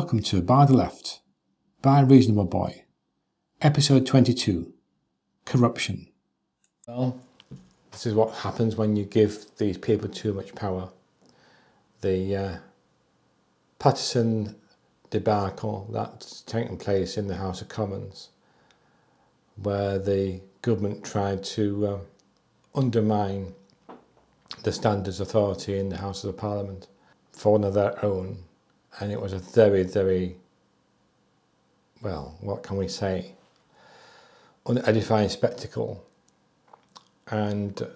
Welcome to By the Left, by Reasonable Boy, episode 22 Corruption. Well, this is what happens when you give these people too much power. The uh, Paterson debacle that's taken place in the House of Commons, where the government tried to uh, undermine the standards authority in the House of Parliament for one of their own and it was a very, very, well, what can we say, unedifying spectacle. And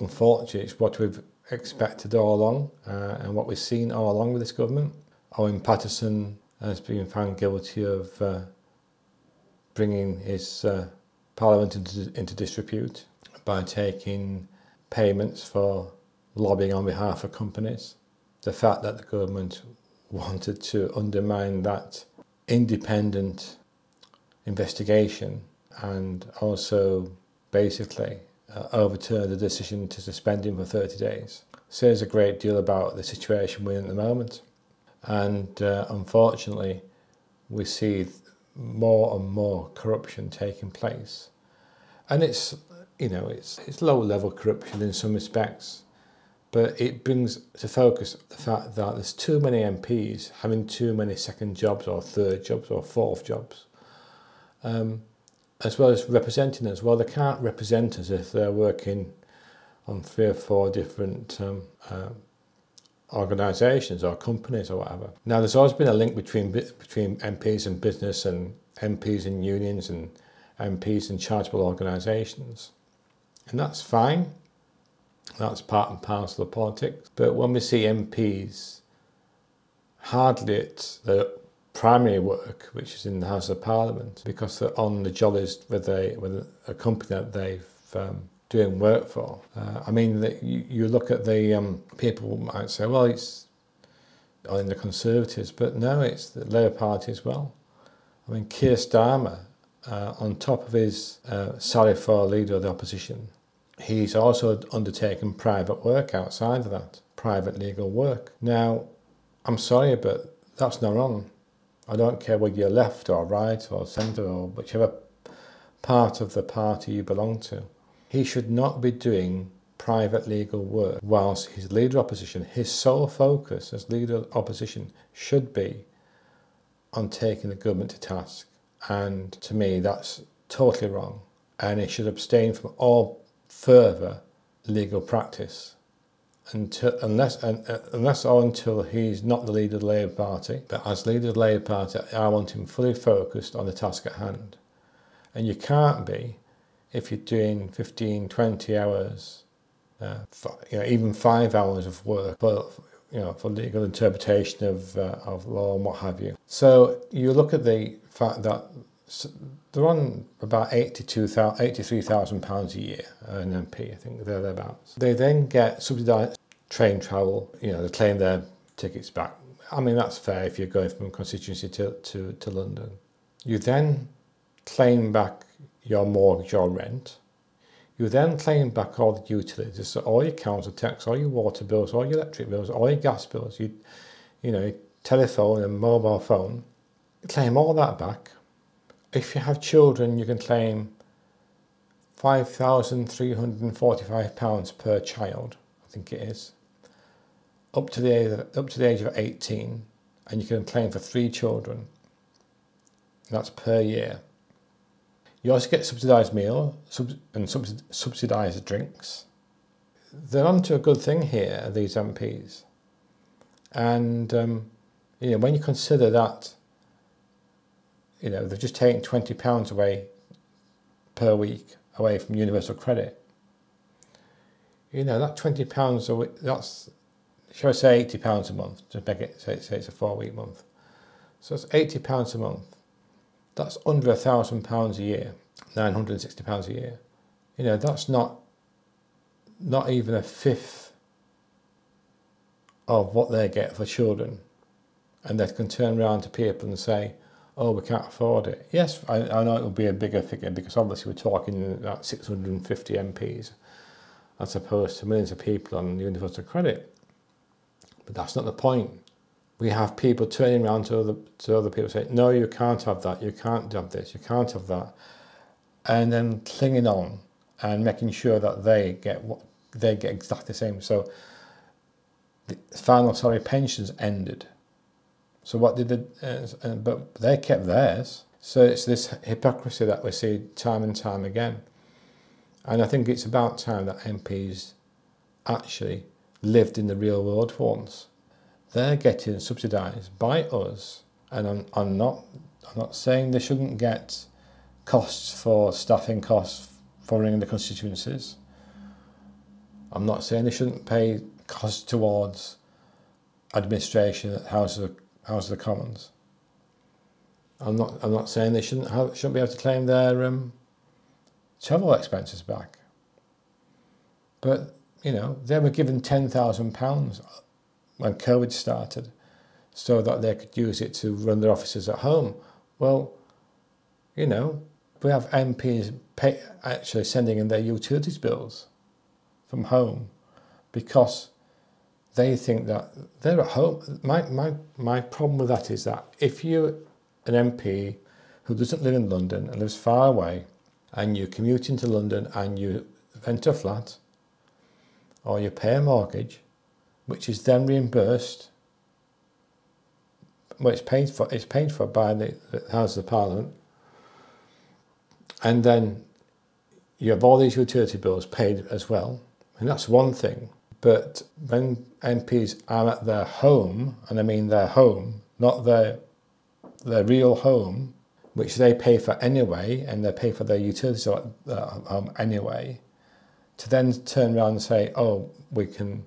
unfortunately, it's what we've expected all along uh, and what we've seen all along with this government. Owen Paterson has been found guilty of uh, bringing his uh, parliament into, into disrepute by taking payments for lobbying on behalf of companies. The fact that the government wanted to undermine that independent investigation and also basically uh, overturn the decision to suspend him for 30 days. Says a great deal about the situation we're in at the moment. And uh, unfortunately, we see more and more corruption taking place. And it's, you know, it's, it's low level corruption in some respects but it brings to focus the fact that there's too many MPs having too many second jobs or third jobs or fourth jobs, um, as well as representing us. Well, they can't represent us if they're working on three or four different um, uh, organisations or companies or whatever. Now, there's always been a link between between MPs and business and MPs and unions and MPs and charitable organisations, and that's fine. That's part and parcel of politics. But when we see MPs hardly at their primary work, which is in the House of Parliament, because they're on the jollies with a, with a company that they've um, doing work for. Uh, I mean, the, you, you look at the um, people might say, well, it's in the Conservatives, but no, it's the Labour Party as well. I mean, Keir Starmer, uh, on top of his uh, salary for leader of the opposition, he's also undertaken private work outside of that, private legal work. Now, I'm sorry, but that's not wrong. I don't care whether you're left or right or centre or whichever part of the party you belong to. He should not be doing private legal work whilst his leader opposition, his sole focus as leader opposition should be on taking the government to task. And to me, that's totally wrong. And he should abstain from all further legal practice until, unless, uh, unless or until he's not the leader of the Labour Party. But as leader of the Labour Party, I want him fully focused on the task at hand. And you can't be if you're doing 15, 20 hours, uh, for, you know, even five hours of work, but you know, for legal interpretation of, uh, of law and what have you. So you look at the fact that they're on about 82,000, 83,000 pounds a year, an MP, I think they're thereabouts. They then get subsidised train travel, you know, they claim their tickets back. I mean, that's fair if you're going from constituency to, to, to London. You then claim back your mortgage or rent. You then claim back all the utilities, so all your council tax, all your water bills, all your electric bills, all your gas bills, you, you know, telephone and mobile phone. Claim all that back if you have children, you can claim £5,345 per child, I think it is, up to, the age of, up to the age of 18, and you can claim for three children. That's per year. You also get subsidised meal and sub, subsidised drinks. They're onto a good thing here, these MPs. And um, you know, when you consider that you know, they've just taken £20 away per week away from universal credit. You know, that £20 a week, that's, shall I say £80 a month, to make it, say, say it's a four week month. So it's £80 a month. That's under a thousand pounds a year, £960 a year. You know, that's not, not even a fifth of what they get for children. And they can turn around to people and say, oh, we can't afford it. Yes, I, I know it will be a bigger figure because obviously we're talking about 650 MPs as opposed to millions of people on universal credit. But that's not the point. we have people turning around to other, to other people saying, no, you can't have that, you can't have this, you can't have that. And then clinging on and making sure that they get what they get exactly the same. So the final sorry pensions ended. So what did the uh, but they kept theirs. So it's this hypocrisy that we see time and time again. And I think it's about time that MPs actually lived in the real world once. They're getting subsidised by us, and I'm, I'm not I'm not saying they shouldn't get costs for staffing costs for running the constituencies. I'm not saying they shouldn't pay costs towards administration at House of House of the Commons. I'm not I'm not saying they shouldn't have, shouldn't be able to claim their um, travel expenses back. But you know they were given ten thousand pounds when COVID started, so that they could use it to run their offices at home. Well, you know we have MPs pay, actually sending in their utilities bills from home because they think that they're at home. My, my, my problem with that is that if you're an MP who doesn't live in London and lives far away and you commute into London and you rent a flat or you pay a mortgage, which is then reimbursed, well, it's paid for, it's paid for by the, the House of Parliament, and then you have all these utility bills paid as well, and that's one thing. But when MPs are at their home, and I mean their home, not their their real home, which they pay for anyway, and they pay for their utilities at home anyway, to then turn around and say, "Oh, we can,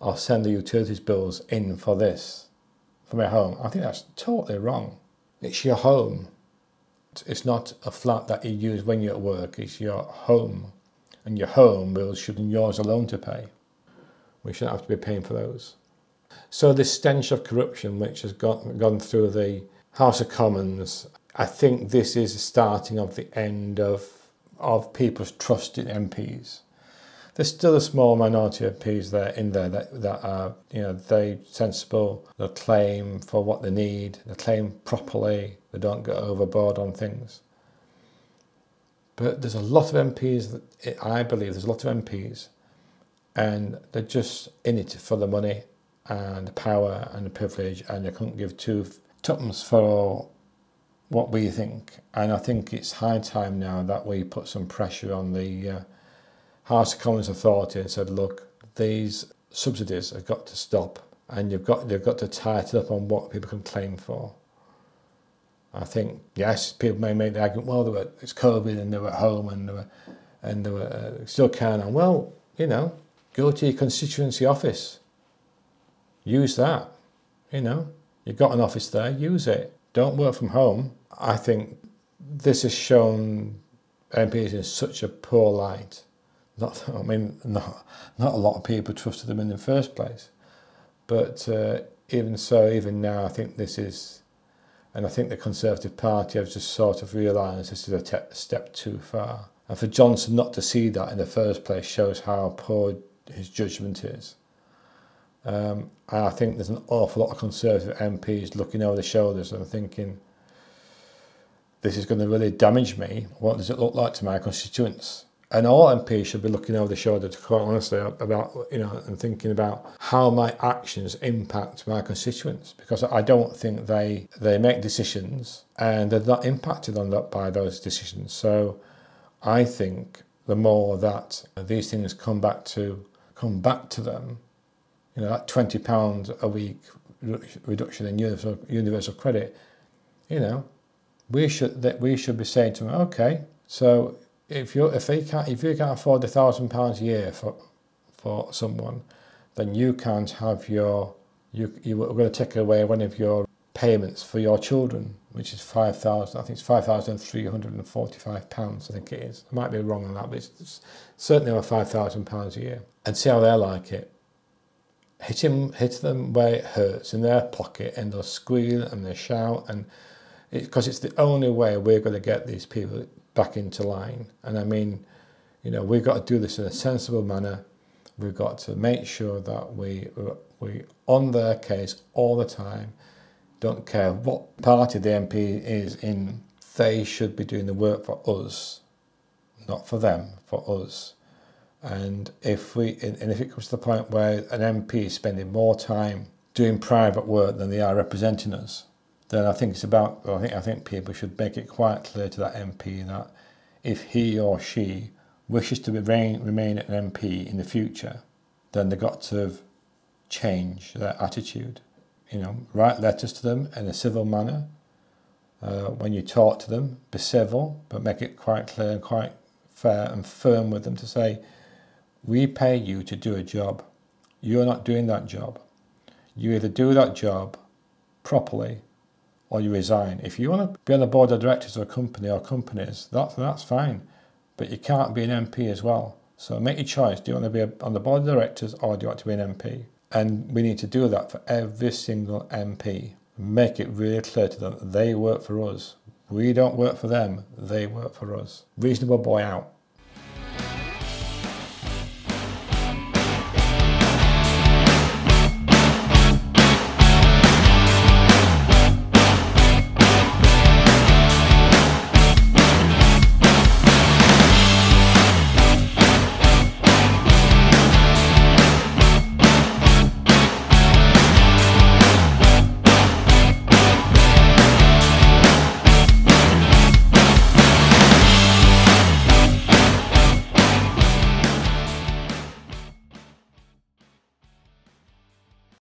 I'll send the utilities bills in for this, from my home." I think that's totally wrong. It's your home. It's not a flat that you use when you're at work. It's your home, and your home bills should be yours alone to pay. We shouldn't have to be paying for those. So this stench of corruption, which has gone, gone through the House of Commons, I think this is the starting of the end of of people's trust in MPs. There's still a small minority of MPs there in there that, that are, you know, they sensible, they claim for what they need, they claim properly, they don't go overboard on things. But there's a lot of MPs that I believe there's a lot of MPs and they're just in it for the money and the power and the privilege, and they couldn't give two tuppence for what we think. And I think it's high time now that we put some pressure on the uh, House of Commons Authority and said, look, these subsidies have got to stop, and you've got you've got to tighten up on what people can claim for. I think yes, people may make the argument, well, were, it's COVID and they were at home and they were and they were uh, still carrying on. Well, you know, Go to your constituency office. Use that. You know, you've got an office there, use it. Don't work from home. I think this has shown MPs in such a poor light. Not, I mean, not, not a lot of people trusted them in the first place. But uh, even so, even now, I think this is, and I think the Conservative Party have just sort of realised this is a te- step too far. And for Johnson not to see that in the first place shows how poor his judgment is. Um, I think there's an awful lot of Conservative MPs looking over their shoulders and thinking, this is going to really damage me. What does it look like to my constituents? And all MPs should be looking over their shoulder, to quite honestly, about you know, and thinking about how my actions impact my constituents, because I don't think they they make decisions and they're not impacted on that by those decisions. So, I think the more that these things come back to come back to them, you know, that twenty pound a week reduction in universal, credit, you know, we should that we should be saying to them, okay, so if you if they can't if you can't afford a thousand pounds a year for for someone, then you can't have your you you are going to take away one of your payments for your children, which is five thousand. I think it's five thousand three hundred and forty-five pounds. I think it is. I might be wrong on that, but it's certainly over five thousand pounds a year. And see how they like it. Hit him, hit them where it hurts in their pocket, and they'll squeal and they'll shout, and because it, it's the only way we're going to get these people back into line. And I mean, you know, we've got to do this in a sensible manner. We've got to make sure that we We on their case all the time. Don't care what party the MP is in. They should be doing the work for us, not for them, for us. And if we and if it comes to the point where an MP is spending more time doing private work than they are representing us, then I think it's about. I think I think people should make it quite clear to that MP that if he or she wishes to remain remain an MP in the future, then they've got to change their attitude. You know, write letters to them in a civil manner. Uh, when you talk to them, be civil, but make it quite clear and quite fair and firm with them to say, we pay you to do a job. You're not doing that job. You either do that job properly or you resign. If you want to be on the board of directors of a company or companies, that's, that's fine. But you can't be an MP as well. So make your choice. Do you want to be on the board of directors or do you want to be an MP? And we need to do that for every single MP. Make it really clear to them they work for us. We don't work for them, they work for us. Reasonable boy out.